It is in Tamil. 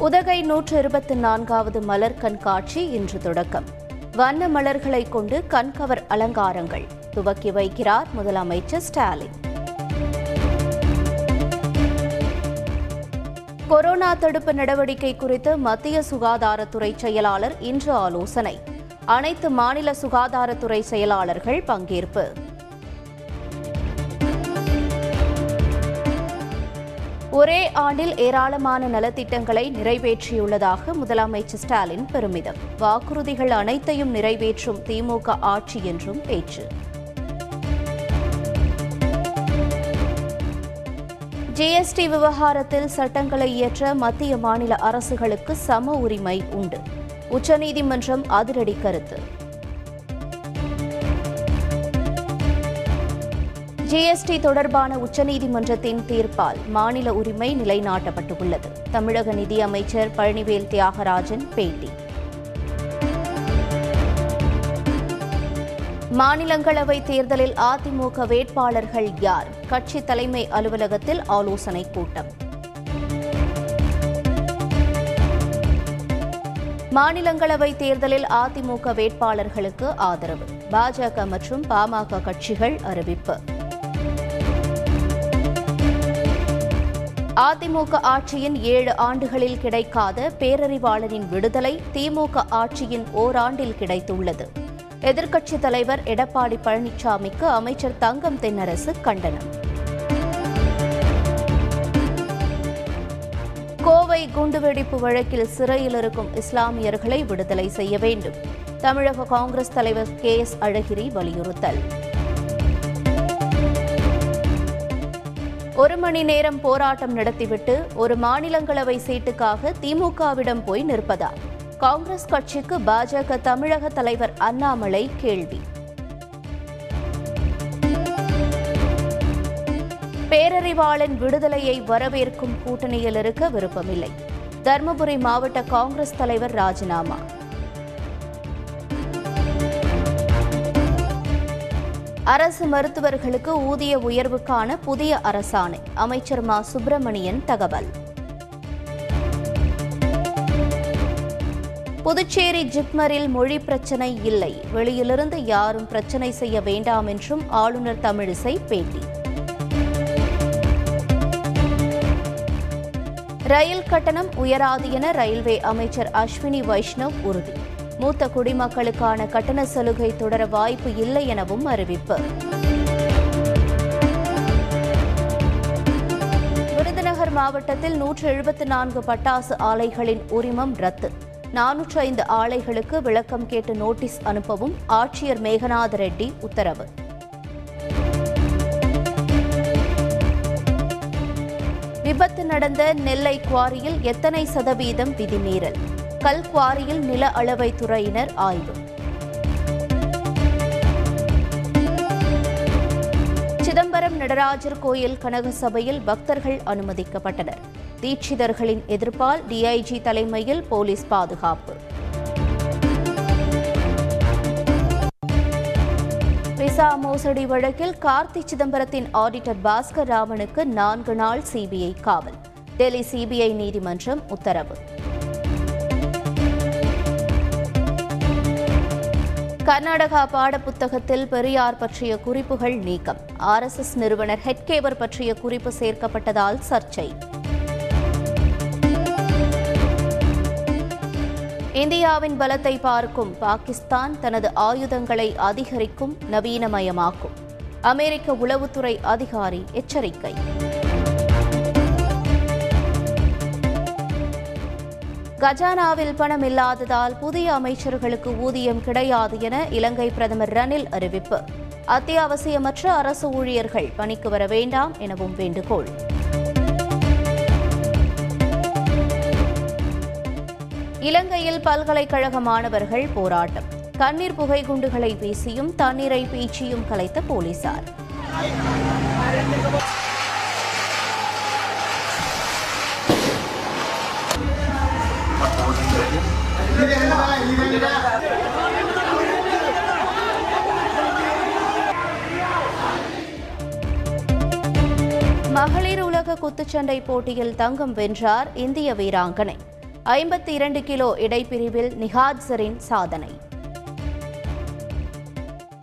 உதகை நூற்று இருபத்தி நான்காவது மலர் கண்காட்சி இன்று தொடக்கம். வண்ண மலர்களை கொண்டு கண்கவர் அலங்காரங்கள். துவக்கி வைக்கிறார் முதலமைச்சர் ஸ்டாலின். கொரோனா தடுப்பு நடவடிக்கை குறித்து மத்திய சுகாதாரத்துறை செயலாளர் இன்று ஆலோசனை. அனைத்து மாநில சுகாதாரத்துறை செயலாளர்கள் பங்கேற்பு. ஒரே ஆண்டில் ஏராளமான நலத்திட்டங்களை நிறைவேற்றியுள்ளதாக முதலமைச்சர் ஸ்டாலின் பெருமிதம். வாக்குறுதிகள் அனைத்தையும் நிறைவேற்றும் திமுக ஆட்சி என்றும் பேச்சு. ஜிஎஸ்டி விவகாரத்தில் சட்டங்களை இயற்ற மத்திய மாநில அரசுகளுக்கு சம உரிமை உண்டு. உச்சநீதிமன்றம் அதிரடி கருத்து. ஜிஎஸ்டி தொடர்பான உச்சநீதிமன்றத்தின் தீர்ப்பால் மாநில உரிமை நிலைநாட்டப்பட்டுள்ளது. தமிழக நிதியமைச்சர் பழனிவேல் தியாகராஜன் பேட்டி. மாநிலங்களவை தேர்தலில் அதிமுக வேட்பாளர்கள் யார்? கட்சி தலைமை அலுவலகத்தில் ஆலோசனை கூட்டம். மாநிலங்களவை தேர்தலில் அதிமுக வேட்பாளர்களுக்கு ஆதரவு. பாஜக மற்றும் பாமக கட்சிகள் அறிவிப்பு. அதிமுக ஆட்சியின் ஏழு ஆண்டுகளில் கிடைக்காத பேரறிவாளனின் விடுதலை திமுக ஆட்சியின் ஓராண்டில் கிடைத்துள்ளது. எதிர்க்கட்சித் தலைவர் எடப்பாடி பழனிசாமிக்கு அமைச்சர் தங்கம் தென்னரசு கண்டனம். கோவை குண்டுவெடிப்பு வழக்கில் சிறையில் இருக்கும் இஸ்லாமியர்களை விடுதலை செய்ய வேண்டும். தமிழக காங்கிரஸ் தலைவர் கே எஸ் அழகிரி வலியுறுத்தல். ஒரு மணி நேரம் போராட்டம் நடத்திவிட்டு ஒரு மாநிலங்களவை சீட்டுக்காக திமுகவிடம் போய் நிற்பதா காங்கிரஸ் கட்சிக்கு பாஜக தமிழக தலைவர் அண்ணாமலை கேள்வி. பேரறிவாளன் விடுதலையை வரவேற்கும் கூட்டணியில் இருக்க விருப்பமில்லை. தருமபுரி மாவட்ட காங்கிரஸ் தலைவர் ராஜினாமா. அரசு மருத்துவர்களுக்கு ஊதிய உயர்வுக்கான புதிய அரசாணை. அமைச்சர் மா. சுப்பிரமணியன் தகவல். புதுச்சேரி ஜிப்மரில் மொழி பிரச்சினை இல்லை. வெளியிலிருந்து யாரும் பிரச்சினை செய்ய வேண்டாம் என்றும் ஆளுநர் தமிழிசை பேட்டி. ரயில் கட்டணம் உயராது என ரயில்வே அமைச்சர் அஸ்வினி வைஷ்ணவ் உறுதி. மூத்த குடிமக்களுக்கான கட்டண சலுகை தொடர வாய்ப்பு இல்லை எனவும் அறிவிப்பு. விருதுநகர் மாவட்டத்தில் நூற்று எழுபத்தி நான்கு பட்டாசு ஆலைகளின் உரிமம் ரத்து. நானூற்று ஐந்து ஆலைகளுக்கு விளக்கம் கேட்டு நோட்டீஸ் அனுப்பவும் ஆட்சியர் மேகநாத ரெட்டி உத்தரவு. விபத்து நடந்த நெல்லை குவாரியில் எத்தனை சதவீதம் விதிமீறல்? கல் குவாரியில் நில அளவை துறையினர் ஆய்வு. சிதம்பரம் நடராஜர் கோயில் கனக சபையில் பக்தர்கள் அனுமதிக்கப்பட்டனர். தீட்சிதர்களின் எதிர்ப்பால் டிஐஜி தலைமையில் போலீஸ் பாதுகாப்பு. விசா மோசடி வழக்கில் கார்த்தி சிதம்பரத்தின் ஆடிட்டர் பாஸ்கர் ராமனுக்கு நான்கு நாள் சிபிஐ காவல். டெல்லி சிபிஐ நீதிமன்றம் உத்தரவு. கர்நாடகா பாடப்புத்தகத்தில் பெரியார் பற்றிய குறிப்புகள் நீக்கம். ஆர்எஸ்எஸ் நிறுவனர் ஹெட்கேவர் பற்றிய குறிப்பு சேர்க்கப்பட்டதால் சர்ச்சை. இந்தியாவின் பலத்தை பார்க்கும் பாகிஸ்தான் தனது ஆயுதங்களை அதிகரிக்கும் நவீனமயமாக்கும். அமெரிக்க உளவுத்துறை அதிகாரி எச்சரிக்கை. கஜானாவில் பணம் இல்லாததால் புதிய அமைச்சர்களுக்கு ஊதியம் கிடையாது என இலங்கை பிரதமர் ரணில் அறிவிப்பு. அத்தியாவசியமற்ற அரசு ஊழியர்கள் பணிக்கு வர வேண்டாம் எனவும் வேண்டுகோள். இலங்கையில் பல்கலைக்கழக மாணவர்கள் போராட்டம். கண்ணீர் புகை குண்டுகளை வீசியும் தண்ணீரை பீச்சியும் கலைத்த போலீசார். மகளிர் உலக குத்துச்சண்டை போட்டியில் தங்கம் வென்றார் இந்திய வீராங்கனை. ஐம்பத்தி இரண்டு கிலோ இடைப்பிரிவில் நிஹாத் சரின் சாதனை.